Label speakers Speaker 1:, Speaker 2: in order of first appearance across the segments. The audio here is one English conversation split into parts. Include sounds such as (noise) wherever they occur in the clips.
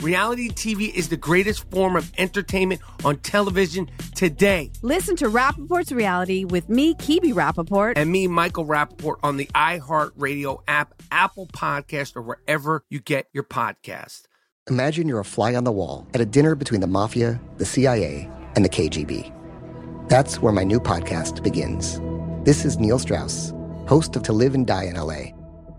Speaker 1: Reality TV is the greatest form of entertainment on television today.
Speaker 2: Listen to Rappaport's Reality with me, Kibi Rappaport.
Speaker 1: And me, Michael Rappaport, on the iHeartRadio app, Apple Podcast, or wherever you get your podcast.
Speaker 3: Imagine you're a fly on the wall at a dinner between the mafia, the CIA, and the KGB. That's where my new podcast begins. This is Neil Strauss, host of To Live and Die in LA.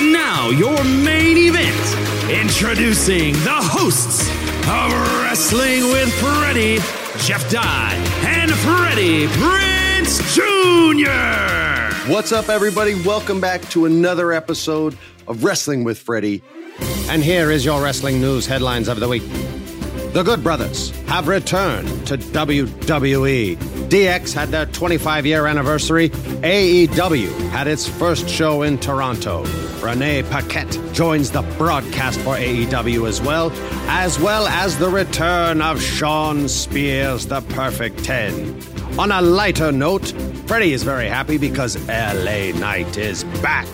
Speaker 4: And now, your main event. Introducing the hosts of Wrestling with Freddie, Jeff Dye, and Freddie Prinze Jr.
Speaker 5: What's up, everybody? Welcome back to another episode of Wrestling with Freddie. And here is your wrestling news headlines of the week. The Good Brothers have returned to WWE. DX had their 25 year anniversary. AEW had its first show in Toronto. Renee Paquette joins the broadcast for AEW as well, as well as the return of Shawn Spears, the Perfect 10. On a lighter note, Freddie is very happy because LA Knight is back.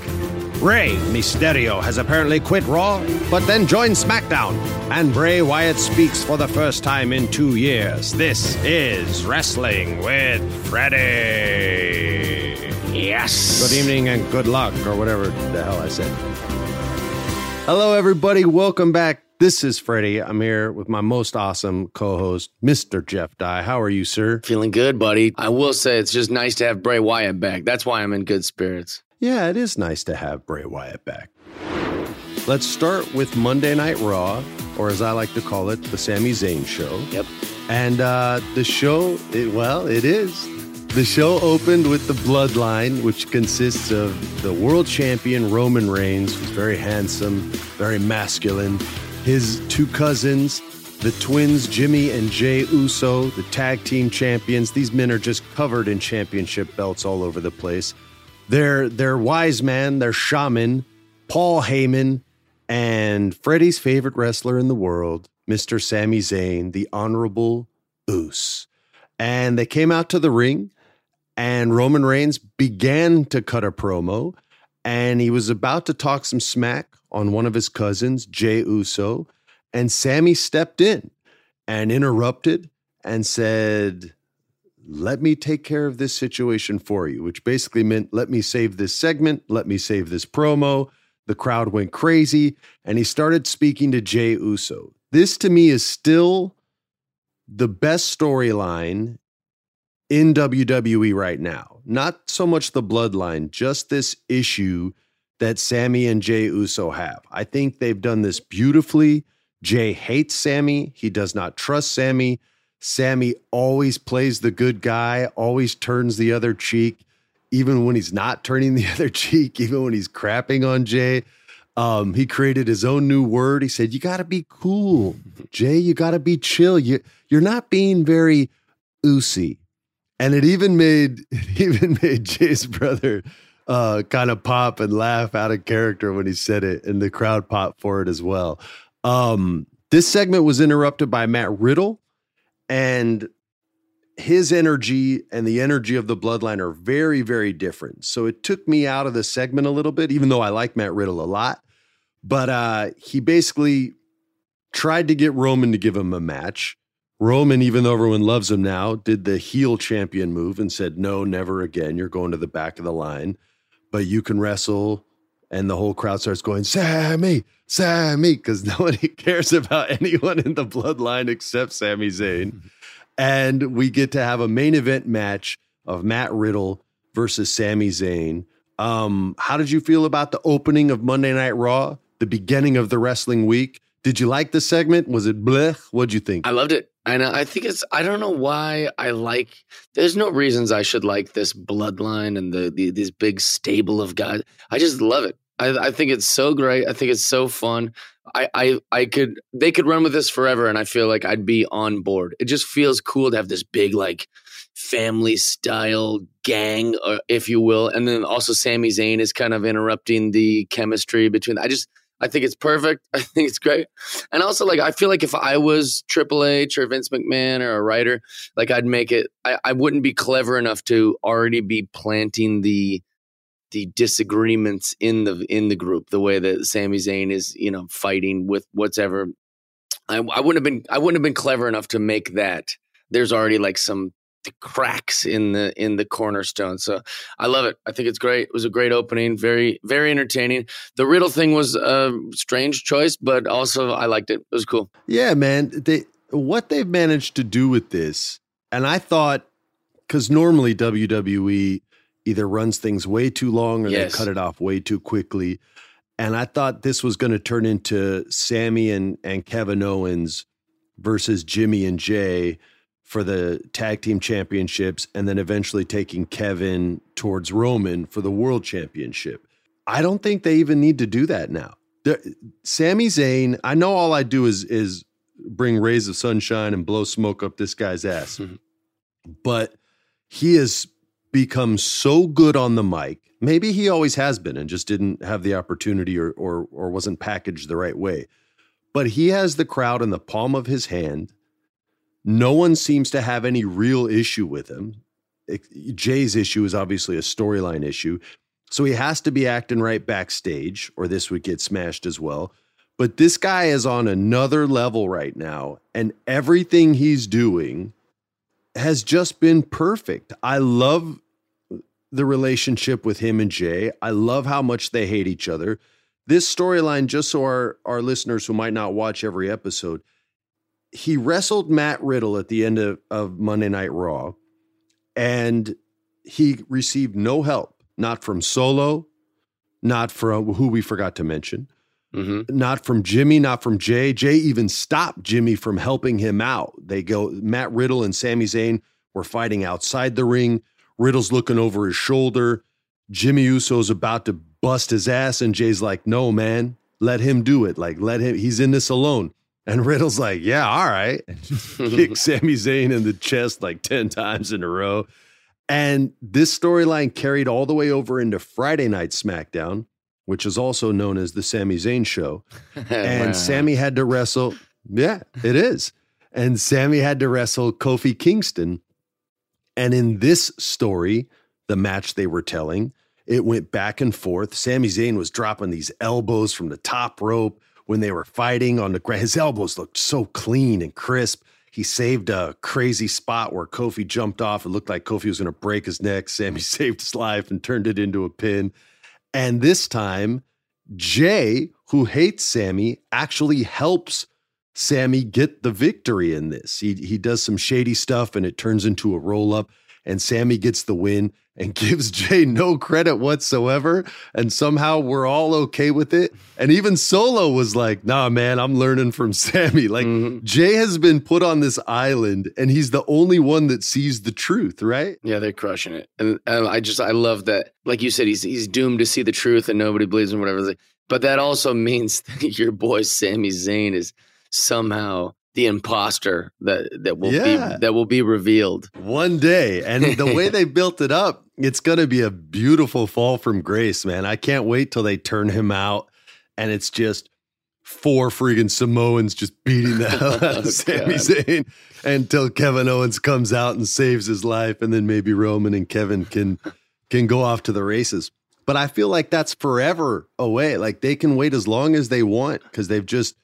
Speaker 5: Rey Mysterio has apparently quit Raw, but then joined SmackDown, and Bray Wyatt speaks for the first time in two years. This is Wrestling with Freddie. Yes. Good evening and good luck, or whatever the hell I said. Hello, everybody. Welcome back. This is Freddie. I'm here with my most awesome co host, Mr. Jeff Dye. How are you, sir?
Speaker 6: Feeling good, buddy. I will say it's just nice to have Bray Wyatt back. That's why I'm in good spirits.
Speaker 5: Yeah, it is nice to have Bray Wyatt back. Let's start with Monday Night Raw, or as I like to call it, the Sami Zayn show.
Speaker 6: Yep.
Speaker 5: And uh, the show, it, well, it is. The show opened with the Bloodline, which consists of the world champion Roman Reigns, who's very handsome, very masculine, his two cousins, the twins Jimmy and Jey Uso, the tag team champions. These men are just covered in championship belts all over the place. Their their wise man, their shaman, Paul Heyman, and Freddie's favorite wrestler in the world, Mr. Sami Zayn, the Honorable Uso. And they came out to the ring, and Roman Reigns began to cut a promo, and he was about to talk some smack on one of his cousins, Jey Uso, and Sami stepped in and interrupted and said, let me take care of this situation for you, which basically meant let me save this segment, let me save this promo. The crowd went crazy, and he started speaking to Jey Uso. This to me is still the best storyline in WWE right now. Not so much the bloodline, just this issue that Sami and Jey Uso have. I think they've done this beautifully. Jey hates Sami. He does not trust Sami. Sami always plays the good guy, always turns the other cheek, even when he's not turning the (laughs) other cheek, even when he's crapping on Jey. Um, he created his own new word. He said, "You got to be cool, Jey. You got to be chill. You you're not being very oosy." And it even made (laughs) it even made Jey's brother uh, kind of pop and laugh out of character when he said it, and the crowd popped for it as well. Um, this segment was interrupted by Matt Riddle, and his energy and the energy of the bloodline are very, very different. So it took me out of the segment a little bit, even though I like Matt Riddle a lot. But uh, he basically tried to get Roman to give him a match. Roman, even though everyone loves him now, did the heel champion move and said, No, never again. You're going to the back of the line, but you can wrestle. And the whole crowd starts going, Sami, Sami, because (laughs) nobody cares about anyone in the bloodline except Sami Zayn. (laughs) and we get to have a main event match of Matt Riddle versus Sami Zayn. Um, how did you feel about the opening of Monday Night Raw? the beginning of the wrestling week. Did you like the segment? Was it blech? What'd you think?
Speaker 6: I loved it. And I think it's, I don't know why I like, there's no reasons I should like this bloodline and the, the this big stable of guys. I just love it. I, I think it's so great. I think it's so fun. I, I, I could, they could run with this forever and I feel like I'd be on board. It just feels cool to have this big, like, family style gang, uh, if you will. And then also Sami Zayn is kind of interrupting the chemistry between, I just, I think it's perfect. (laughs) I think it's great. And also, like, I feel like if I was Triple H or Vince McMahon or a writer, like, I'd make it, I, I wouldn't be clever enough to already be planting the, the disagreements in the in the group the way that Sami Zayn is you know fighting with whatever I, I wouldn't have been I wouldn't have been clever enough to make that there's already like some the cracks in the in the cornerstone. So I love it. I think it's great. It was a great opening, very very entertaining. The riddle thing was a strange choice, but also I liked it. It was cool.
Speaker 5: Yeah, man. They what they've managed to do with this, and I thought because normally WWE either runs things way too long or yes. they cut it off way too quickly. And I thought this was going to turn into Sami and, and Kevin Owens versus Jimmy and Jey for the tag team championships and then eventually taking Kevin towards Roman for the world championship. I don't think they even need to do that now. The, Sami Zayn, I know all I do is is bring rays of sunshine and blow smoke up this guy's ass. Mm-hmm. (laughs) But he has become so good on the mic. Maybe he always has been and just didn't have the opportunity or or or wasn't packaged the right way. But he has the crowd in the palm of his hand no one seems to have any real issue with him. Jey's issue is obviously a storyline issue. So he has to be acting right backstage, or this would get smashed as well. But this guy is on another level right now, and everything he's doing has just been perfect. I love the relationship with him and Jey. I love how much they hate each other. This storyline, just so our, our listeners who might not watch every episode, he wrestled Matt Riddle at the end of, of Monday Night Raw, and he received no help, not from Solo, not from who we forgot to mention, mm-hmm. not from Jimmy, not from Jey. Jey even stopped Jimmy from helping him out. They go, Matt Riddle and Sami Zayn were fighting outside the ring. Riddle's looking over his shoulder. Jimmy Uso's about to bust his ass, and Jey's like, no, man, let him do it. Like, let him, he's in this alone. And Riddle's like, yeah, all right. And (laughs) just kicks Sami Zayn in the chest like 10 times in a row. And this storyline carried all the way over into Friday Night SmackDown, which is also known as the Sami Zayn show. (laughs) and Sami had to wrestle. (laughs) Yeah, it is. And Sami had to wrestle Kofi Kingston. And in this story, the match they were telling, it went back and forth. Sami Zayn was dropping these elbows from the top rope when they were fighting on the ground. His elbows looked so clean and crisp. He saved a crazy spot where Kofi jumped off. It looked like Kofi was going to break his neck. Sami (laughs) saved his life and turned it into a pin. And this time, Jey, who hates Sami, actually helps Sami get the victory in this. He he does some shady stuff and it turns into a roll up and Sami gets the win. And gives Jey no credit whatsoever. And somehow we're all okay with it. And even Solo was like, nah, man, I'm learning from (laughs) Sami. Like mm-hmm. Jey has been put on this island and he's the only one that sees the truth, right?
Speaker 6: Yeah, they're crushing it. And, and I just, I love that. Like you said, he's, he's doomed to see the truth and nobody believes him, whatever. But that also (laughs) means (laughs) that your boy Sami Zayn is somehow the imposter that that will yeah. be that will be revealed
Speaker 5: one day. And the way they built it up, it's going to be a beautiful fall from grace, man. I can't wait till they turn him out, and it's just four freaking Samoans just beating the hell out of (laughs) oh, Sami Zayn until Kevin Owens comes out and saves his life, and then maybe Roman and Kevin can can go off to the races. But I feel like that's forever away. Like they can wait as long as they want because they've just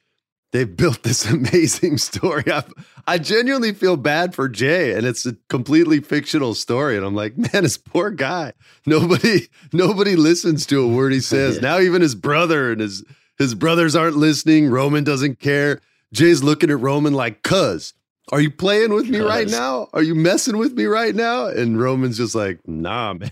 Speaker 5: they've built this (laughs) amazing story. I, I genuinely feel bad for Jey, and it's a completely fictional story. And I'm like, (laughs) man, this poor guy. Nobody, (laughs) nobody listens to a word he says. Now even his brother and his his brothers aren't listening. Roman doesn't care. Jey's looking at Roman like, "Cuz, are you playing with me Cuz. right now? Are you messing with me right now?" And Roman's just like, "Nah, man."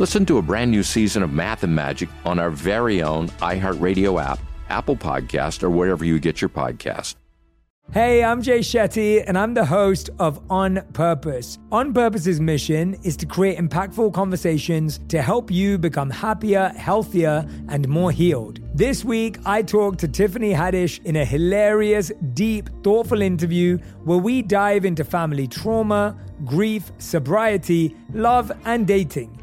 Speaker 7: Listen to a brand new season of Math and Magic on our very own iHeartRadio app, Apple Podcast, or wherever you get your podcast.
Speaker 8: Hey, I'm Jay Shetty, and I'm the host of On Purpose. On Purpose's mission is to create impactful conversations to help you become happier, healthier, and more healed. This week, I talked to Tiffany Haddish in a hilarious, deep, thoughtful interview where we dive into family trauma, grief, sobriety, love, and dating.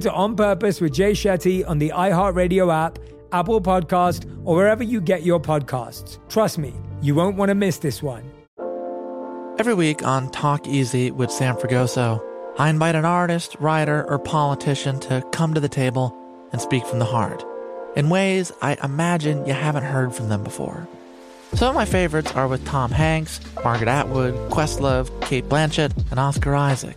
Speaker 8: to On Purpose with Jay Shetty on the iHeartRadio app, Apple Podcast, or wherever you get your podcasts. Trust me, you won't want to miss this one.
Speaker 9: Every week on Talk Easy with Sam Fragoso, I invite an artist, writer, or politician to come to the table and speak from the heart in ways I imagine you haven't heard from them before. Some of my favorites are with Tom Hanks, Margaret Atwood, Questlove, Cate Blanchett, and Oscar Isaac.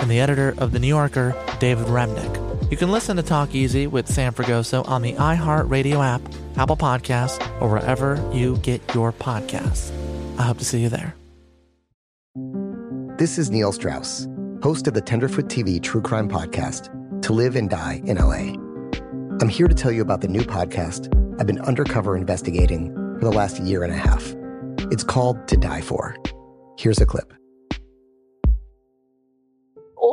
Speaker 9: and the editor of The New Yorker, David Remnick. You can listen to Talk Easy with Sam Fragoso on the iHeartRadio app, Apple Podcasts, or wherever you get your podcasts. I hope to see you there.
Speaker 3: This is Neil Strauss, host of the Tenderfoot TV True Crime Podcast, To Live and Die in LA. I'm here to tell you about the new podcast I've been undercover investigating for the last year and a half. It's called To Die For. Here's a clip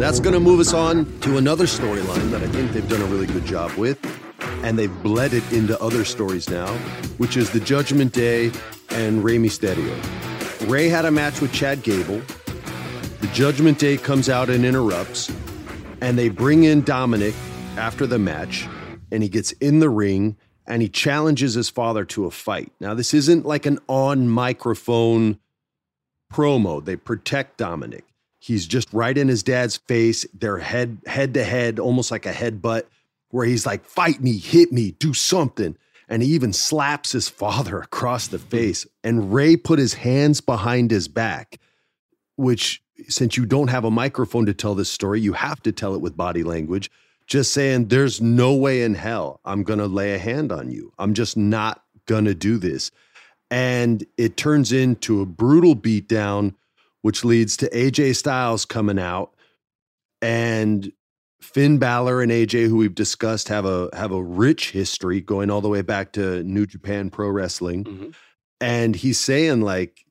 Speaker 5: That's going to move us on to another storyline that I think they've done a really good job with. And they've bled it into other stories now, which is the Judgment Day and Rey Mysterio. Rey had a match with Chad Gable. The Judgment Day comes out and interrupts. And they bring in Dominik after the match. And he gets in the ring and he challenges his father to a fight. Now, this isn't like an on microphone promo, they protect Dominik. He's just right in his dad's face. They're head head to head, almost like a headbutt, where he's like, "Fight me, hit me, do something." And he even slaps his father (laughs) across the face. And Rey put his hands behind his back, which, since you don't have a microphone to tell this story, you have to tell it with body language. Just saying, there's no way in hell I'm going to lay a hand on you. I'm just not going to do this. And it turns into a brutal beatdown which leads to AJ Styles coming out and Finn Balor and AJ, who we've discussed, have a have a rich history going all the way back to New Japan Pro Wrestling. Mm-hmm. And he's saying like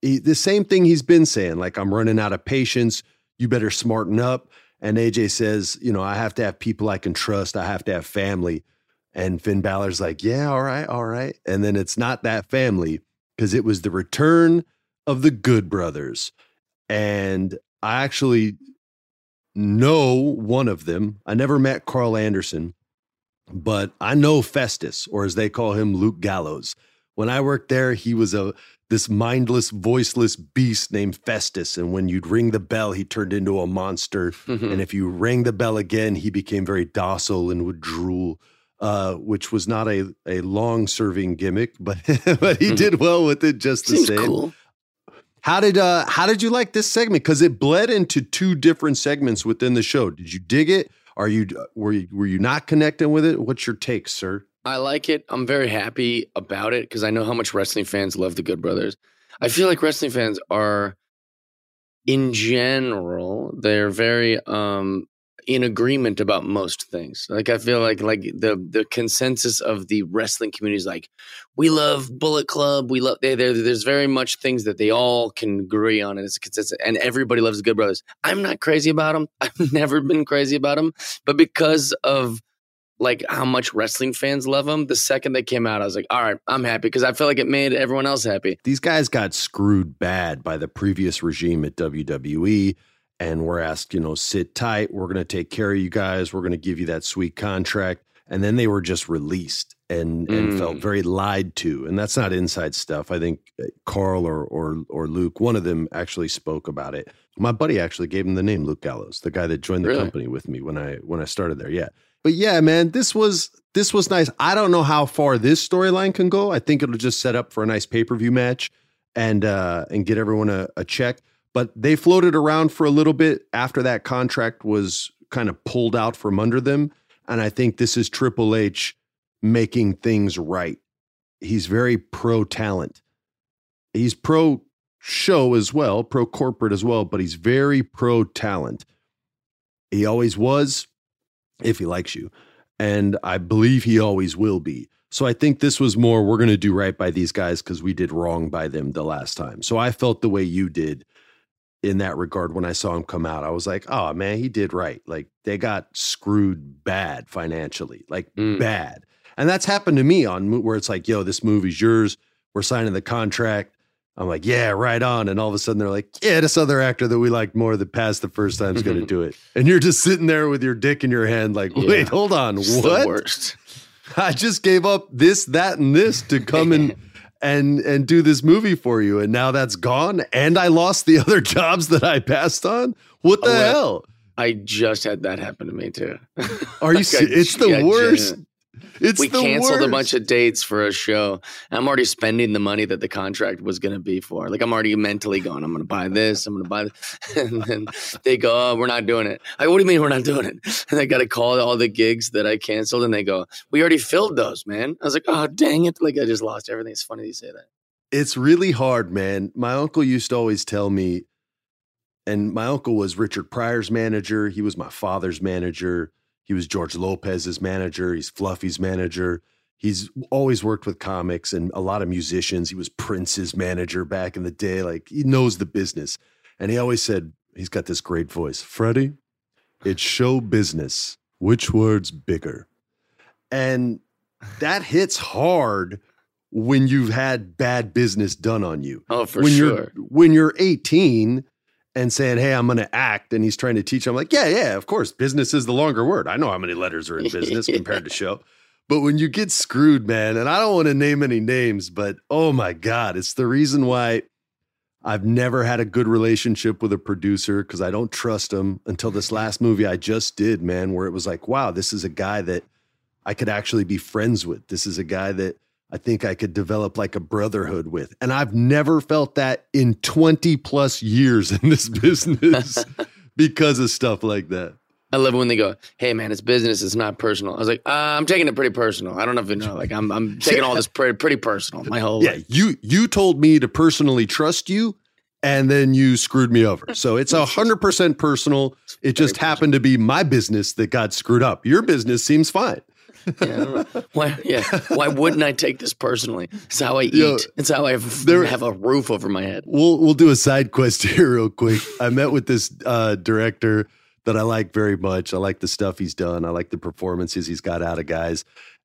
Speaker 5: he, the same thing he's been saying, like I'm running out of patience. You better smarten up. And AJ says, you know, I have to have people I can trust. I have to have family. And Finn Balor's like, yeah, all right, all right. And then it's not that family because it was the return of the Good Brothers. And I actually know one of them. I never met Karl Anderson, but I know Festus, or as they call him, Luke Gallows. When I worked there, he was a this mindless, voiceless beast named Festus. And when you'd ring the bell, he turned into a monster. Mm-hmm. And if you rang the bell again, he became very docile and would drool. Uh, which was not a, a long serving gimmick, but (laughs) but he mm-hmm. did well with it just the
Speaker 6: Seems
Speaker 5: same.
Speaker 6: Cool.
Speaker 5: How did uh how did you like this segment? Because it bled into two different segments within the show. Did you dig it? Are you were you were you not connecting with it? What's your take, sir?
Speaker 6: I like it. I'm very happy about it because I know how much wrestling fans love the Good Brothers. I feel like wrestling fans are, in general, they're very um in agreement about most things. Like I feel like like the the consensus of the wrestling community is like we love Bullet Club. We love they there's very much things that they all can agree on, and it's consistent. And everybody loves the Good Brothers. I'm not crazy about them. (laughs) I've never been crazy about them, but because of like how much wrestling fans love them, the second they came out, I was like, all right, I'm happy because I feel like it made everyone else happy.
Speaker 5: These guys got screwed bad by the previous regime at WWE and we're asked, you know, sit tight. We're going to take care of you guys. We're going to give you that sweet contract. And then they were just released and, and mm. felt very lied to. And that's not inside stuff. I think Karl or, or, or Luke, one of them actually spoke about it. My buddy actually gave him the name Luke Gallows, the guy that joined the really? company with me when I, when I started there. Yeah. but yeah, man, this was this was nice. I don't know how far this storyline can go. I think it'll just set up for a nice pay per view match and uh, and get everyone a, a check. But they floated around for a little bit after that contract was kind of pulled out from under them, and I think this is Triple H making things right. He's very pro talent. He's pro show as well, pro corporate as well, but he's very pro talent. He always was, if he likes you. And I believe he always will be. So I think this was more, we're going to do right by these guys because we did wrong by them the last time. So I felt the way you did in that regard when I saw him come out. I was like, oh man, he did right. Like they got screwed bad financially, like
Speaker 6: Mm.
Speaker 5: bad. And that's happened to me on where it's like, yo, this movie's yours. We're signing the contract. I'm like, yeah, right on. And all of a sudden they're like, yeah, this other actor that we liked more that passed the first time is going (laughs) to do it. And you're just sitting there with your dick in your hand, like,
Speaker 6: Yeah.
Speaker 5: wait, hold on.
Speaker 6: It's
Speaker 5: what?
Speaker 6: worst. (laughs)
Speaker 5: I just gave up this, that, and this to come and (laughs) and and do this movie for you. And now that's gone. And I lost the (laughs) other jobs that I passed on. What the
Speaker 6: Oh,
Speaker 5: hell?
Speaker 6: I just had that happen to me too.
Speaker 5: Are you (laughs)
Speaker 6: Like,
Speaker 5: se-
Speaker 6: I-
Speaker 5: it's the worst. It's
Speaker 6: we canceled a bunch of dates for a show. I'm already spending the money that the contract was going to be for. Like I'm already mentally going, I'm going to buy this, I'm going to buy this. (laughs) And then they go, oh, we're not doing it. I, what do you mean we're not doing it? (laughs) And I got to call all the gigs that I canceled and they go, we already filled those, man. I was like, oh, dang it. Like I just lost everything. It's funny you say that.
Speaker 5: It's really hard, man. My uncle used to always tell me, and my uncle was Richard Pryor's manager. He was my father's manager. He was George Lopez's manager. He's Fluffy's manager. He's always worked with comics and a lot of musicians. He was Prince's manager back in the day. Like he knows the business. And he always said, he's got this great voice Freddie, it's show business. Which word's bigger? And that hits hard when you've had bad business done on you.
Speaker 6: Oh, for
Speaker 5: when
Speaker 6: sure.
Speaker 5: You're, when you're 18 and saying, Hey, I'm going to act, and he's trying to teach, I'm like, Yeah, yeah, of course. Business is the longer word. I know how many letters are in business (laughs) compared to show. But when you get screwed, man, and I don't want to name any names, but oh my God, it's the reason why I've never had a good relationship with a producer because I don't trust him until this last movie I just did, man, where it was like, wow, this is a guy that I could actually be friends with. This is a guy that I think I could develop like a brotherhood with. And I've never felt that in 20 plus years in this (laughs) business (laughs) because of stuff like that.
Speaker 6: I love it when they go, "Hey, man, it's business. It's not personal." I was like, uh, "I'm taking it pretty personal. I don't know if you know. Like, I'm I'm (laughs) taking all this pretty pretty personal. My whole
Speaker 5: Yeah,
Speaker 6: life.
Speaker 5: you you told me to personally trust you and then you screwed me over. So it's a hundred percent personal. It just happened to be my business that got screwed up. Your business seems fine.
Speaker 6: Yeah, I don't know. Why? Yeah. Why wouldn't I take this personally? It's how I eat.
Speaker 5: Yo,
Speaker 6: it's how I have,
Speaker 5: there-
Speaker 6: have a roof over my head.
Speaker 5: We'll we'll do a side quest (laughs) here real quick. I met with this uh, director that I like very much. I like the stuff he's done. I like the performances he's got out of guys.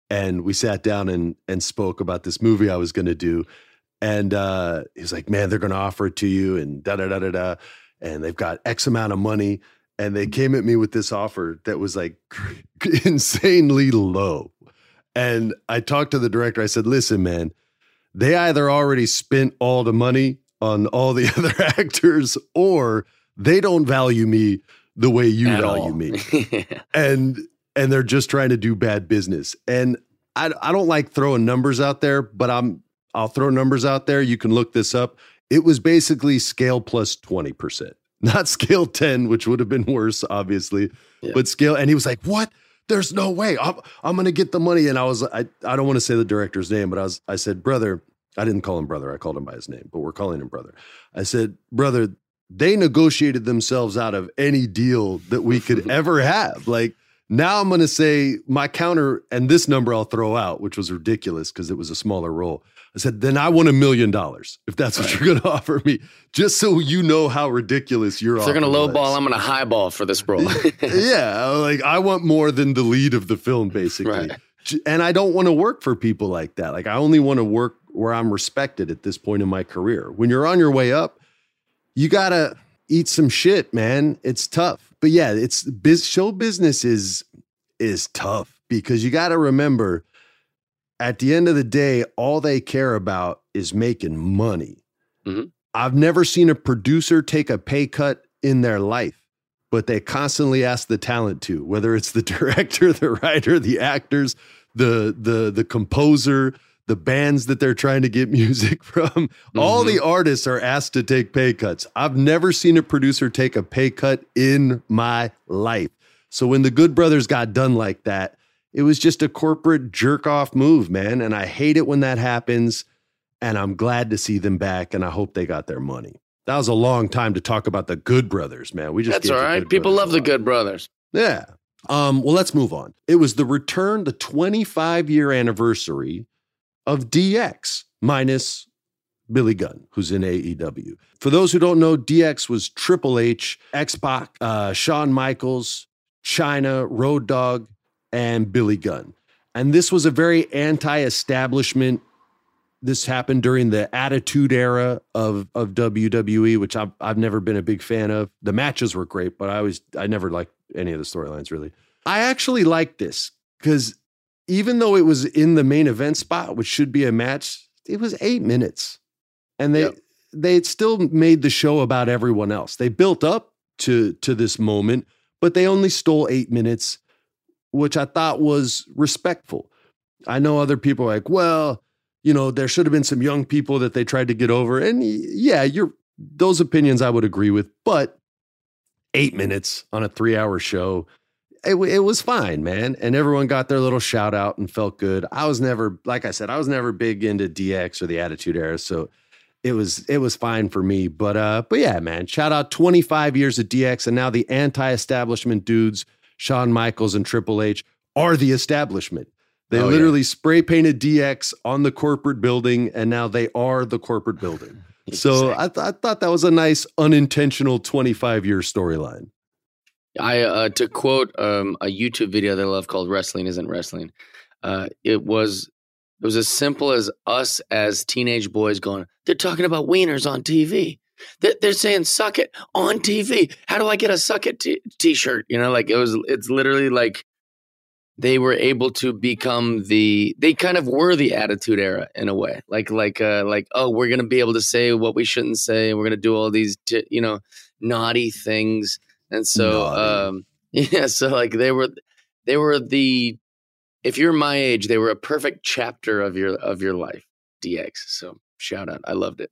Speaker 5: And we sat down and and spoke about this movie I was going to do. And uh, he was like, "Man, they're going to offer it to you," and da da da da da. And they've got X amount of money. And they came at me with this offer that was like (laughs) insanely low. And I talked to the director. I said, "Listen, man." they either already spent all the money on all the (laughs) other actors or they don't value me the way you
Speaker 6: At
Speaker 5: value
Speaker 6: all.
Speaker 5: me (laughs) and and they're just trying to do bad business and I, I don't like throwing numbers out there but i'm i'll throw numbers out there you can look this up it was basically scale plus 20% not scale 10 which would have been worse obviously but scale and he was like what? There's no way. I'm, I'm gonna get the money. And i was I, I don't want to say the director's name but i was i said brother i didn't call him brother i called him by his name but we're calling him brother. I said brother they negotiated themselves out of any deal that we could (laughs) ever have. Like now i'm gonna say my counter and this number i'll throw out which was ridiculous because it was a smaller role i said then i want a million dollars if that's what you're gonna (laughs) offer me just so you know how ridiculous your
Speaker 6: If they're gonna lowball, I'm gonna highball for this role.
Speaker 5: yeah, like I want more than the lead of the film, (laughs) basically. J- And I don't want to work for people like that. Like I only want to work where I'm respected at this point in my career. When you're on your way up, you gotta eat some shit, man. It's tough. But yeah, it's biz- show business is is tough because you got to remember at the end of the day, all they care about is making money.
Speaker 6: Mhm.
Speaker 5: I've never seen a producer take a pay cut in their life. but they constantly ask the talent to, whether it's the (laughs) director, the writer, the actors, the the the composer, the bands that they're trying to get (laughs) music from. Mm-hmm. All the artists are asked to take pay cuts. I've never seen a producer take a pay cut in my life. So when the Good Brothers got done like that, it was just a corporate jerk off move, man. And I hate it when that happens. And I'm glad to see them back. And I hope they got their money. That was a long time to talk about the Good Brothers, man. We just
Speaker 6: that's all right. People love the Good Brothers.
Speaker 5: Yeah. Um, well, let's move on. It was the return, the 25 year anniversary of DX minus Billy Gunn, who's in AEW. For those who don't know, DX was Triple H, X Pac, uh, Shawn Michaels, Chyna, Road Dogg, and Billy Gunn. And this was a very anti establishment. This happened during the Attitude Era of, of WWE, which I've, I've never been a big fan of. The matches were great, but I always, I never liked any of the storylines really. I actually liked this because even though it was in the main event spot, which should be a match, it was eight minutes. And they, yep. they still made the show about everyone else. They built up to, to this moment, but they only stole eight minutes which I thought was respectful. I know other people are like, well, you know, there should have been some young people that they tried to get over. And yeah, you're those opinions I would agree with, but eight minutes on a three hour show, it, it was fine, man. And everyone got their little shout out and felt good. I was never, like I said, I was never big into DX or the Attitude Era. So it was it was fine for me. But uh, but yeah, man, shout out 25 years of DX and now the anti-establishment dudes Shawn Michaels and Triple H are the establishment. They oh, literally yeah. spray painted DX on the corporate building, and now they are the corporate building. (laughs) so I, th- I, thought that was a nice unintentional 25 year storyline.
Speaker 6: I uh, to quote um, a YouTube video that I love called "Wrestling Isn't Wrestling." Uh, it was it was as simple as us as teenage boys going, "They're talking about wieners on TV." They're saying "suck it" on TV. How do I get a "suck it" t- shirt You know, like it was. It's literally like they were able to become the. They kind of were the Attitude Era in a way. Like, like, uh, like, oh, we're gonna be able to say what we shouldn't say, and we're gonna do all these, t- you know, naughty things. And so, um, (laughs) yeah, so like they were, they were the. If you're my age, they were a perfect chapter of your of your life. DX. So shout out. I loved it.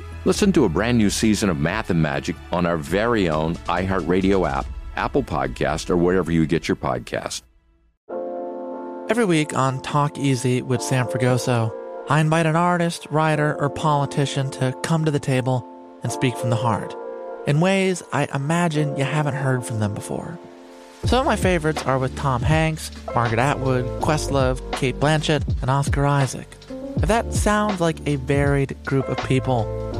Speaker 7: Listen to a brand new season of Math and Magic on our very own iHeartRadio app, Apple Podcast, or wherever you get your podcast.
Speaker 9: Every week on Talk Easy with Sam Fragoso, I invite an artist, writer, or politician to come to the table and speak from the heart in ways I imagine you haven't heard from them before. Some of my favorites are with Tom Hanks, Margaret Atwood, Questlove, Cate Blanchett, and Oscar Isaac. If that sounds like a varied group of people,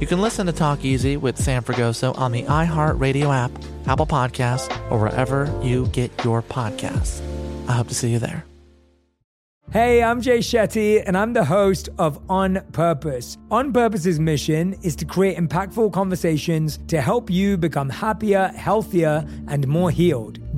Speaker 9: You can listen to Talk Easy with Sam Fragoso on the iHeartRadio app, Apple Podcasts, or wherever you get your podcasts. I hope to see you there.
Speaker 8: Hey, I'm Jay Shetty, and I'm the host of On Purpose. On Purpose's mission is to create impactful conversations to help you become happier, healthier, and more healed.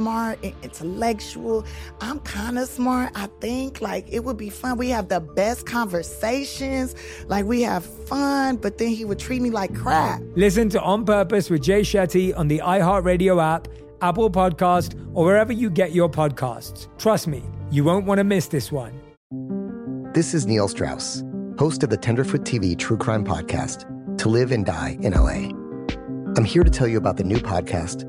Speaker 10: smart and intellectual. I'm kind of smart, I think. Like, it would be fun. We have the best conversations. Like, we have fun, but then he would treat me like crap.
Speaker 8: Listen to On Purpose with Jay Shetty on the iHeartRadio app, Apple Podcast, or wherever you get your podcasts. Trust me, you won't want to miss this one.
Speaker 3: This is Neil Strauss, host of the Tenderfoot TV True Crime Podcast, To Live and Die in LA. I'm here to tell you about the new podcast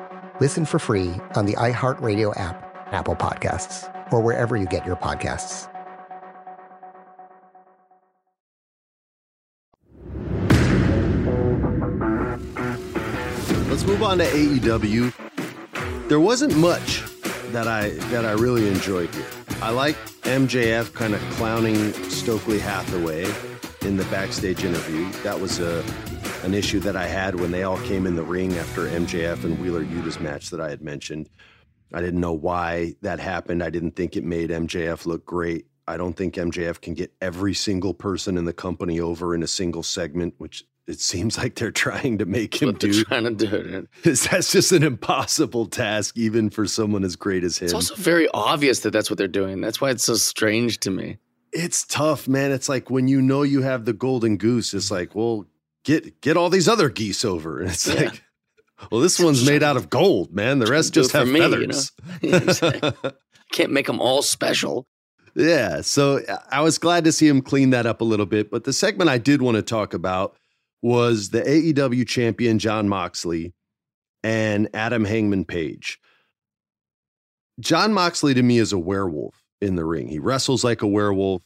Speaker 3: Listen for free on the iHeartRadio app, Apple Podcasts, or wherever you get your podcasts.
Speaker 5: Let's move on to AEW. There wasn't much that I that I really enjoyed here. I like MJF kind of clowning Stokely Hathaway in the backstage interview. That was a an issue that I had when they all came in the ring after MJF and Wheeler Yuta's match that I had mentioned. I didn't know why that happened. I didn't think it made MJF look great. I don't think MJF can get every single person in the company over in a single segment, which it seems like they're trying to make him do.
Speaker 6: Trying to do it. (laughs)
Speaker 5: That's just an impossible task, even for someone as great as him.
Speaker 6: It's also very obvious that that's what they're doing. That's why it's so strange to me.
Speaker 5: It's tough, man. It's like when you know you have the golden goose. It's like, well, get get all these other geese over. And it's yeah. like, well, this one's made out of gold, man. The rest just have me, feathers.
Speaker 6: You know? (laughs) (laughs) Can't make them all special.
Speaker 5: Yeah. So uh, I was glad to see him clean that up a little bit. But the segment I did want to talk about was the AEW champion Jon Moxley and Adam Hangman Page. Jon Moxley to me is a werewolf in the ring. He wrestles like a werewolf.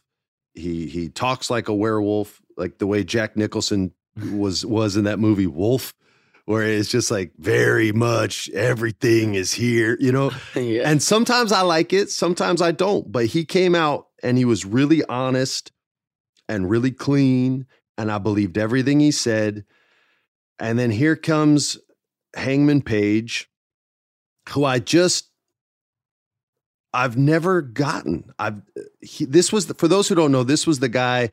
Speaker 5: He he talks like a werewolf, like the way Jack Nicholson was was in that movie Wolf, where it's just like very much everything is here, you know. (laughs) yeah. And sometimes I like it, sometimes I don't. But he came out and he was really honest and really clean and I believed everything he said. And then here comes Hangman Page, who I just I've never gotten. I've he, this was the, for those who don't know, this was the guy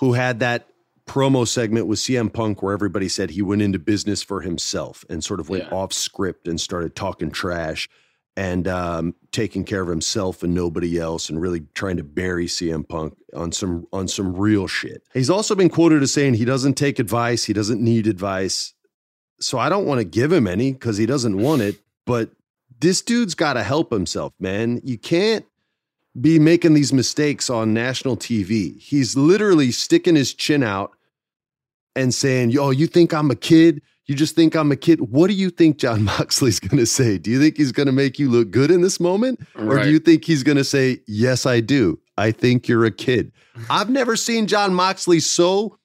Speaker 5: who had that promo segment with CM Punk where everybody said he went into business for himself and sort of went yeah. off script and started talking trash. and um, taking care of himself and nobody else, and really trying to bury CM Punk on some on some real shit. He's also been quoted as saying he doesn't take advice, he doesn't need advice. So I don't want to give him any because he doesn't want it. But this dude's got to help himself, man. You can't be making these mistakes on national TV. He's literally sticking his chin out and saying, Yo, you think I'm a kid? You just think I'm a kid. What do you think Jon (laughs) Moxley's going to say? Do you think he's going to make you look good in this moment? Or do you think he's going to say, Yes, I do. I think you're a kid. (laughs) I've never seen Jon Moxley so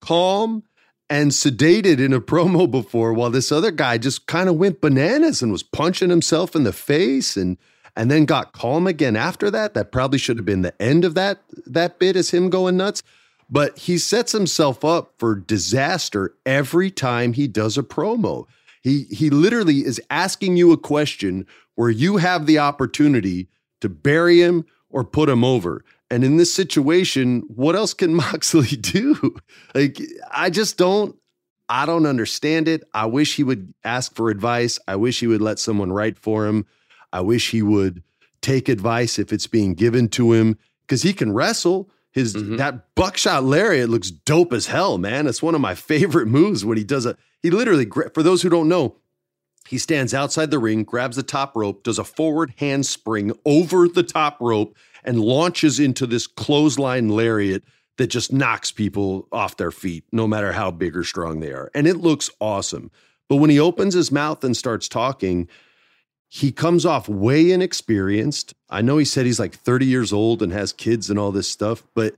Speaker 5: calm and sedated in a (laughs) promo before while this other guy just kind of went bananas and was punching himself in the face and and then got calm again after that that probably should have been the end of that that bit is him going nuts but he sets himself up for disaster every time he does a promo he he literally is asking you a question where you have the opportunity to bury him or put him over and in this situation, what else can (laughs) Moxley do? Like, I just don't, I don't understand it. I wish he would ask for advice. I wish he would let someone write for him. I wish he would take advice if it's being given to him because he can wrestle. His mm-hmm. that buckshot lariat looks dope as hell, man. It's one of my (laughs) favorite moves when he does a. He literally, for those who don't know, he stands outside the ring, grabs the top rope, does a forward handspring over the top rope, and launches into this clothesline lariat that just knocks people off their feet, no matter how big or strong they are. And it looks awesome. But when he opens his mouth and starts talking, he comes off way inexperienced. I know he said he's like 30 years old and has kids and all this stuff, but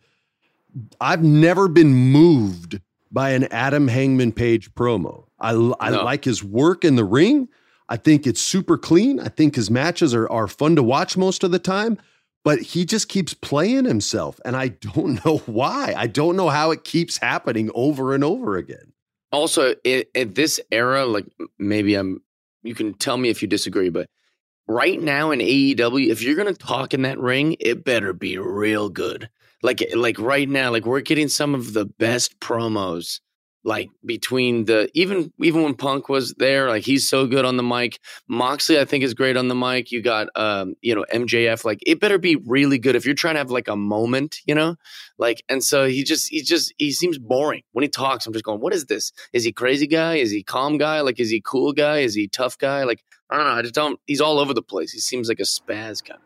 Speaker 5: I've never been moved by an Adam Hangman Page promo. I, I
Speaker 6: No.
Speaker 5: like his work in the ring. I think it's super clean. I think his matches are, are fun to watch most of the time, but he just keeps playing himself. And I don't (laughs) know why. I don't know how it keeps happening over and over again.
Speaker 6: Also, at this era, like maybe I'm, you can tell me if you disagree, but right now in AEW, if you're gonna talk in that ring, it better be real good. Like, like right now, like we're getting some of the best promos. Like between the even even when Punk was there, like he's so good on the mic. Moxley, I think, is great on the mic. You got um, you know, MJF. Like it better be really good if you're trying to have like a moment, you know, like. And so he just he just he seems boring when he talks. I'm just going, what is this? Is he crazy guy? Is he calm guy? Like is he cool guy? Is he tough guy? Like I don't know. I just don't. He's all over the place. He seems like a spaz guy.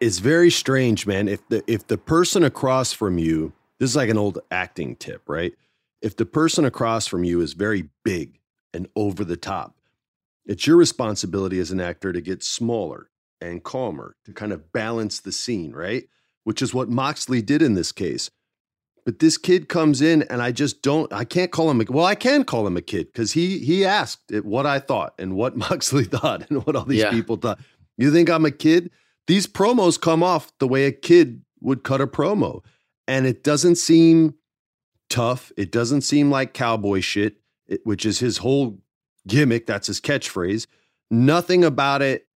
Speaker 5: It's very strange, man. If the if the person across from you, this is like an old acting tip, right? If the person across from you is very big and over the top, it's your responsibility as an actor to get smaller and calmer to kind of balance the scene, right? Which is what Moxley did in this case. But this kid comes in and I just don't I can't call him a well, I can call him a kid because he he asked it what I thought and what (laughs) Moxley thought and what all these
Speaker 6: Yeah.
Speaker 5: people thought. You think I'm a kid? These promos come off the way a kid would cut a promo. And it doesn't seem tough. It doesn't seem like cowboy shit, which is his whole gimmick. That's his catchphrase. Nothing about it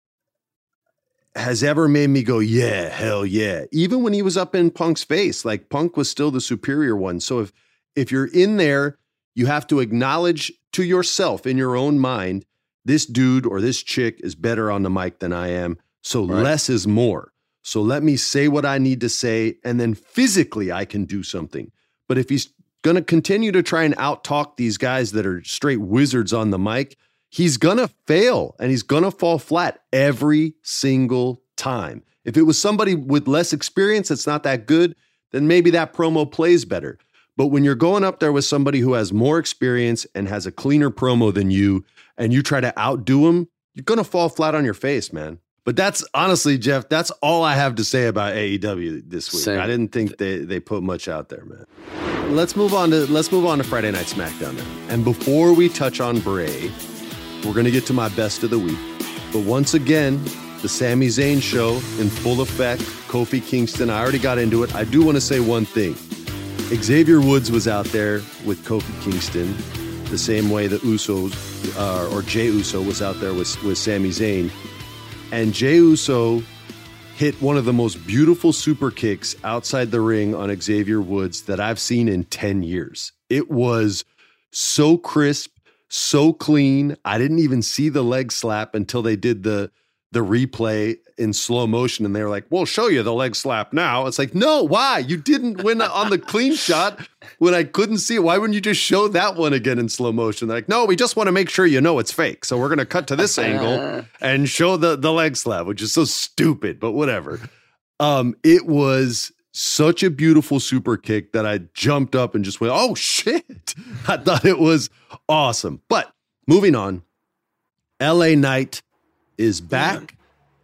Speaker 5: has ever made me go, yeah, hell yeah. Even when he was up in Punk's face, like Punk was still the superior one. So if if you're in there, you have to acknowledge to yourself in your own mind, this dude or this chick is better on the mic than I am. So less is more. So let me say what I need to say, and then physically I can do something. But if he's going to continue to try and outtalk these guys that are straight wizards on the mic, he's going to fail and he's going to fall flat every single time. If it was somebody with less experience that's not that good, then maybe that promo plays better. But when you're going up there with somebody who has more experience and has a cleaner promo than you, and you try to outdo him, you're going to fall flat on your face, man. But that's honestly, Jeff, that's all I have to say about AEW this week.
Speaker 6: Same.
Speaker 5: I didn't think they, they put much out there, man. Let's move on to let's move on to Friday Night SmackDown now. And before we touch on Bray, we're gonna get to my best of the week. But once again, the Sami Zayn show in full effect. Kofi Kingston. I already got into it. I do want to say one thing. Xavier Woods was out there with Kofi Kingston, the same way the Usos uh, or Jey Uso was out there with with Sami Zayn, and Jey Uso hit one of the most beautiful super kicks outside the ring on Xavier Woods that I've seen in 10 years. It was so crisp, so clean. I didn't even see the leg slap until they did the the replay in slow motion and they were like, we'll show you the leg slap now. It's like, no, why? You didn't win on the clean shot when I couldn't see it. Why wouldn't you just show that one again in slow motion? They're like, no, we just want to make sure you know it's fake. So we're going to cut to this angle (laughs) and show the, the leg slap, which is so stupid, but whatever. Um, it was such a beautiful super kick that I jumped up and just went, oh shit. I thought it was awesome. But moving on, LA Knight is back.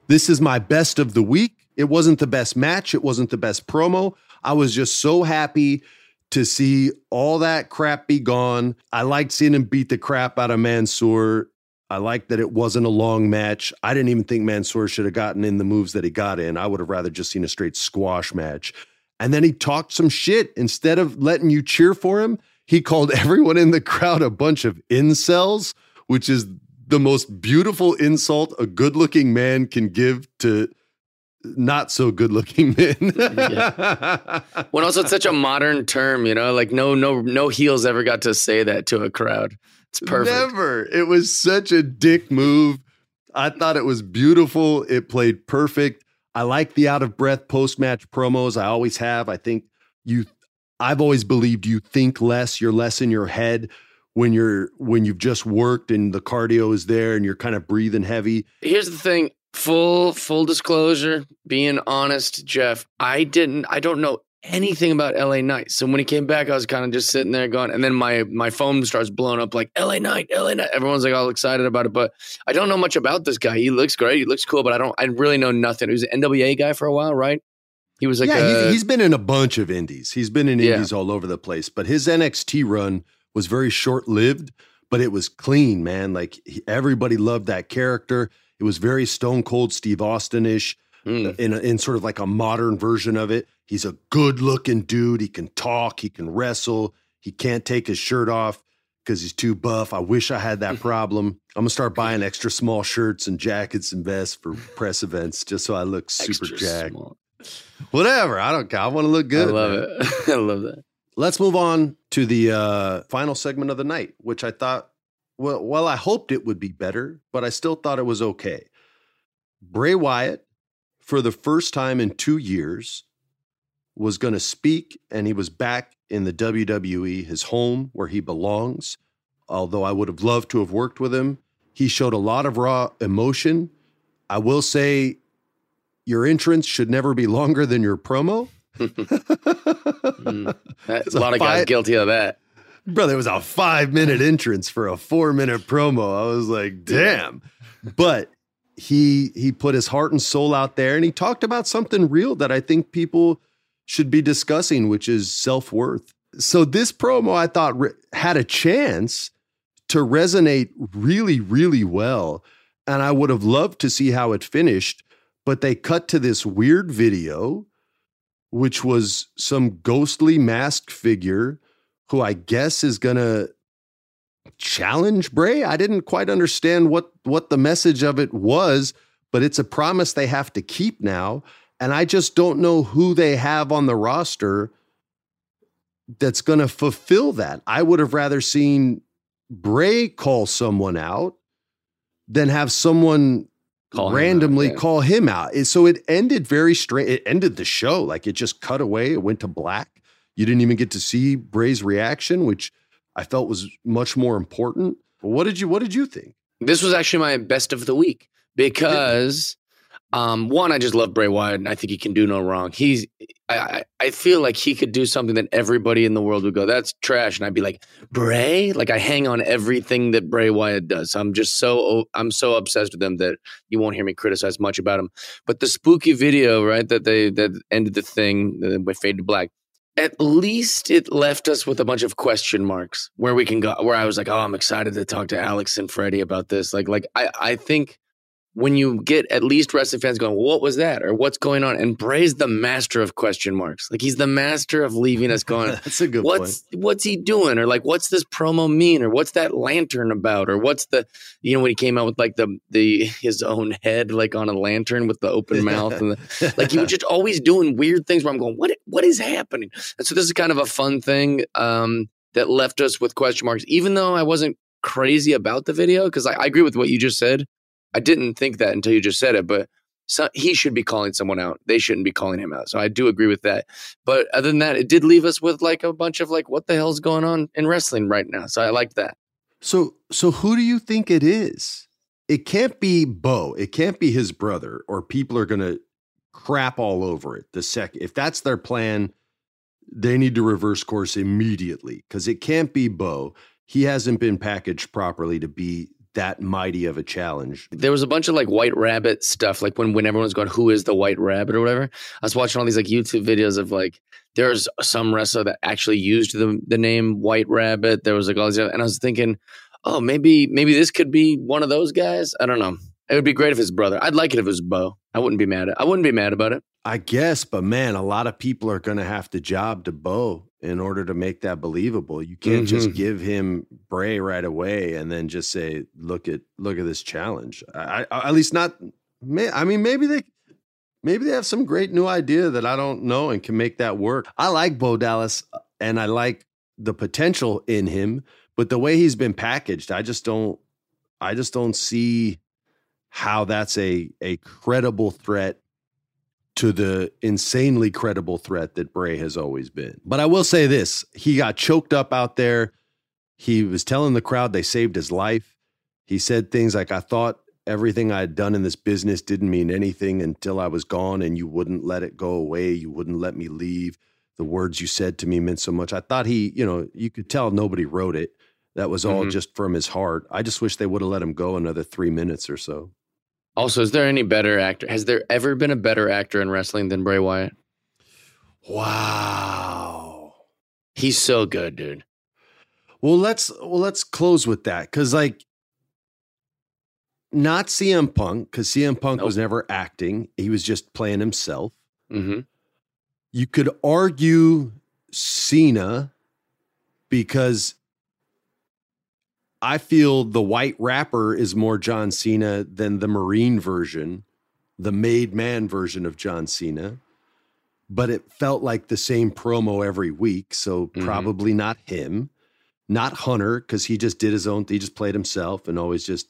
Speaker 5: This is my best of the week. It wasn't the best match, it wasn't the best promo. I was just so happy to see all that crap be gone. I liked seeing him beat the crap out of Mansoor. I liked that it wasn't a long match. I didn't even think Mansoor should have gotten in the moves that he got in. I would have rather just seen a straight squash match. And then he talked some shit. Instead of letting you cheer for him, he called (laughs) everyone in the crowd a bunch of incels, which is the most beautiful insult a good looking man can give to not so good looking (laughs) men. (laughs)
Speaker 6: yeah. When also it's such a modern term, you know, like no, no, no heels ever got to say that to a crowd. It's perfect.
Speaker 5: Never. It was such a dick move. I thought it was beautiful. It played perfect. I like the out of breath post match promos. I always have. I think you, I've always believed you think less, you're less in your head when you're when you've just worked and the cardio is there and you're kind of breathing heavy.
Speaker 6: Here's the thing, full full disclosure, being honest, Jeff, I didn't I don't know anything about LA Knight. So when he came back, I was kind of just sitting there going, and then my my phone starts blowing up like LA Knight, LA Knight. Everyone's like all excited about it, but I don't know much about this guy. He looks great, he looks cool, but I don't I really know nothing. He was an NWA guy for a while, right? He was like,
Speaker 5: yeah,
Speaker 6: a,
Speaker 5: he's, he's been in a bunch of indies. He's been in
Speaker 6: Yeah.
Speaker 5: indies all over the place, but his NXT run was very short lived, but it was clean, man. Like he, everybody loved that character. It was very Stone Cold Steve Austin ish hmm. uh, in, a, in sort of like a modern version of it. He's a good looking dude. He can talk, he can wrestle, he can't take his shirt off because he's too buff. I wish I had that (laughs) problem. I'm gonna start buying extra small shirts and jackets and vests for press events just so I look super
Speaker 6: Extra
Speaker 5: jacked. Whatever. I don't care. I want to look good.
Speaker 6: I love
Speaker 5: man.
Speaker 6: it. (laughs) I love that.
Speaker 5: Let's move on to the uh, final segment of the night, which I thought, well, well, I hoped it would be better, but I still thought it was okay. Bray Wyatt, for the first time in two years, was going to speak, and he was back in the WWE, his home where he belongs. Although I would have loved to have worked with him, he showed a lot of raw emotion. I will say, your entrance should never be longer than your promo. (laughs) Mm. (laughs)
Speaker 6: That-
Speaker 5: It's
Speaker 6: a lot of guys guilty of that.
Speaker 5: Brother, it was a five minute entrance for a four minute promo. I was like, damn. But he he put his heart and soul out there and he talked about something real that I think people should be discussing, which is self worth. So this promo I thought re- had a chance to resonate really, really well. And I would have loved to see how it finished, but they cut to this weird video, which was some ghostly masked figure who I guess is going to challenge Bray. I didn't quite understand what what the message of it was, but it's a promise they have to keep now, and I just don't know who they have on the roster that's going to fulfill that. I would have rather seen Bray call someone out than have someone
Speaker 6: Call out,
Speaker 5: randomly
Speaker 6: yeah.
Speaker 5: call him out. So it ended very strange. It ended the show like it just cut away. It went to black. You didn't even get to see Bray's reaction, which I felt was much more important. What did you What did you think?
Speaker 6: This was actually my best of the week because um, one, I just love Bray Wyatt and I think he can do no wrong. He's I, I feel like he could do something that everybody in the world would go, that's trash. And I'd be like, Bray? Like I hang on everything that Bray Wyatt does. I'm just so I'm so obsessed with him that you won't hear me criticize much about him. But the spooky video, right, that they that ended the thing, with fade to black. At least it left us with a bunch of question marks where we can go. Where I was like, "Oh, I'm excited to talk to Alex and Freddie about this." Like, like I, I think when you get at least wrestling fans going, "What was that?" or "What's going on?" and Bray's the master of question marks. Like he's the master of leaving us going, (laughs)
Speaker 5: That's a good
Speaker 6: what's what's he doing? or like what's this promo mean? or what's that lantern about? or what's the you know when he came out with like the the his own head like on a lantern with the open mouth and the, (laughs) like he was just always doing weird things where I'm going what what is happening? And so this is kind of a fun thing um that left us with question marks even though I wasn't crazy about the video because I, I agree with what you just said I didn't think that until you just said it, but so he should be calling someone out. They shouldn't be calling him out. So I do agree with that. But other than that, it did leave us with like a bunch of like, what the hell's going on in wrestling right now? So I like that.
Speaker 5: So so who do you think it is? It can't be Bo. It can't be his brother, or people are gonna crap all over it. The second if that's their plan, they need to reverse course immediately because it can't be Bo. He hasn't been packaged properly to be that mighty of a challenge.
Speaker 6: There was a bunch of like white rabbit stuff, like when when everyone's going, "Who is the white rabbit?" or whatever. I was watching all these like YouTube videos of like there's some wrestler that actually used the the name White Rabbit. There was like all these, and I was thinking, oh, maybe maybe this could be one of those guys. I don't know. It would be great if it's brother. I'd like it if it was Bo. I wouldn't be mad at. I wouldn't be mad about it.
Speaker 5: I guess, but man, a lot of people are going to have to job to Bo in order to make that believable. You can't
Speaker 6: Mm-hmm.
Speaker 5: just give him Bray right away and then just say, "Look at look at this challenge." I, I at least not. May, I mean, maybe they maybe they have some great new idea that I don't know and can make that work. I like Bo Dallas and I like the potential in him, but the way he's been packaged, I just don't. I just don't see how that's a a credible threat to the insanely credible threat that Bray has always been. But I will say this he got choked up out there. He was telling the crowd they saved his life. He said things like, I thought everything I had done in this business didn't mean anything until I was gone and you wouldn't let it go away. You wouldn't let me leave. The words you said to me meant so much. I thought he, you know, you could tell nobody wrote it. That was all
Speaker 6: Mhm.
Speaker 5: just from his heart. I just wish they would have let him go another three minutes or so.
Speaker 6: Also, is there any better actor? Has there ever been a better actor in wrestling than Bray Wyatt?
Speaker 5: Wow.
Speaker 6: He's so good, dude.
Speaker 5: Well, let's well let's close with that because like not CM Punk because CM Punk was never acting; he was just playing himself.
Speaker 6: Mm-hmm.
Speaker 5: You could argue Cena because I feel the White Rapper is more John Cena than the Marine version, the made man version of John Cena. But it felt like the same promo every week, so probably not him not Hunter because he just did his own. He just played himself and always just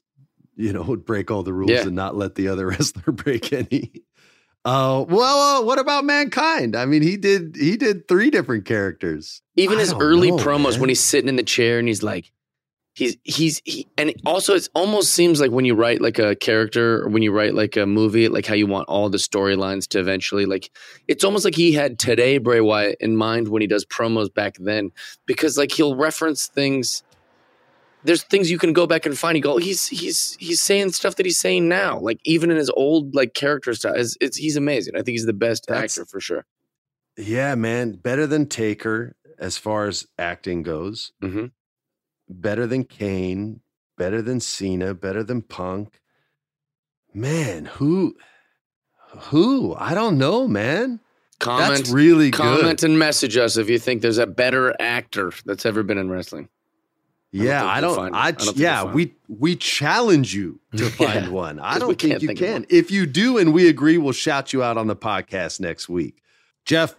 Speaker 5: you know (laughs) would break all the rules
Speaker 6: Yeah.
Speaker 5: and not let the other (laughs) wrestler break any. Uh, well, uh, what about mankind? I mean, he did he did three different characters.
Speaker 6: Even his early
Speaker 5: know,
Speaker 6: promos
Speaker 5: man.
Speaker 6: when he's sitting in the chair and he's like, he's he's he, and also it almost seems like when you write like a character or when you write like a movie, like how you want all the storylines to eventually like. It's almost like he had today Bray Wyatt in mind when he does promos back then, because like he'll reference things. There's things you can go back and find. You go, he's he's he's saying stuff that he's saying now, like even in his old like character style. It's, it's he's amazing. I think he's the best
Speaker 5: That's-
Speaker 6: actor for sure.
Speaker 5: Yeah, man, better than Taker as far as acting goes.
Speaker 6: Mm-hmm.
Speaker 5: Better than Kane. Better than Cena. Better than Punk. Man, who? Who? I don't know, man.
Speaker 6: Comment,
Speaker 5: That's really good.
Speaker 6: comment
Speaker 5: good.
Speaker 6: and message us if you think there's a better actor that's ever been in wrestling.
Speaker 5: Yeah, I don't.
Speaker 6: find-
Speaker 5: I,
Speaker 6: I don't
Speaker 5: yeah, we we challenge you (laughs) to
Speaker 6: Yeah,
Speaker 5: find one. I don't think you
Speaker 6: think
Speaker 5: can. If you do, and we agree, we'll shout you out on the podcast next week. Jeff,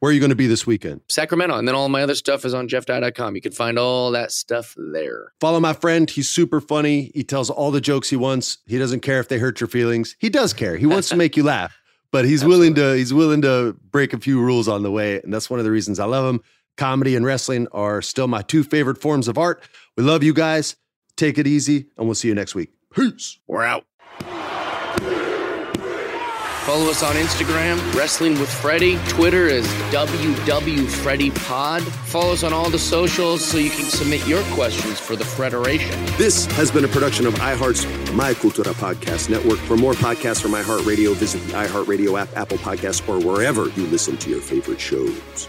Speaker 5: where are you going to be this weekend?
Speaker 6: Sacramento, and then all my other stuff is on jeffdye.com. You can find all that stuff there.
Speaker 5: Follow my friend. He's super funny. He tells all the jokes he wants. He doesn't care if they hurt your feelings. He does care. He wants to make you laugh, (laughs) but he's willing to he's willing to break a few rules on the way, and that's one of the reasons I love him. Comedy and wrestling are still my two favorite forms of art. We love you guys. Take it easy, and we'll see you next week. Peace.
Speaker 6: We're out. Follow us on Instagram, Wrestling with Freddie. Twitter is WWFreddiePod. Follow us on all the socials so you can submit your questions for the Federation.
Speaker 11: This has been a production of iHeart's My Cultura Podcast Network. For more podcasts from iHeartRadio, visit the iHeartRadio app, Apple Podcasts, or wherever you listen to your favorite shows.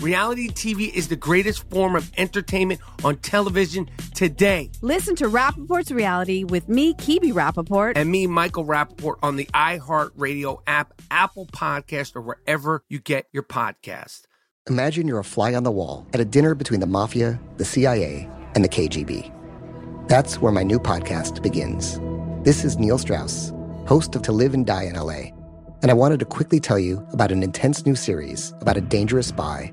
Speaker 12: Reality TV is the greatest form of entertainment on television today.
Speaker 13: Listen to Rappaport's reality with me, Kibi Rappaport.
Speaker 12: And me, Michael Rapaport, on the iHeartRadio app, Apple Podcast, or wherever you get your podcast.
Speaker 3: Imagine you're a fly on the wall at a dinner between the mafia, the CIA, and the KGB. That's where my new podcast begins. This is Neil Strauss, host of To Live and Die in LA. And I wanted to quickly tell you about an intense new series about a dangerous spy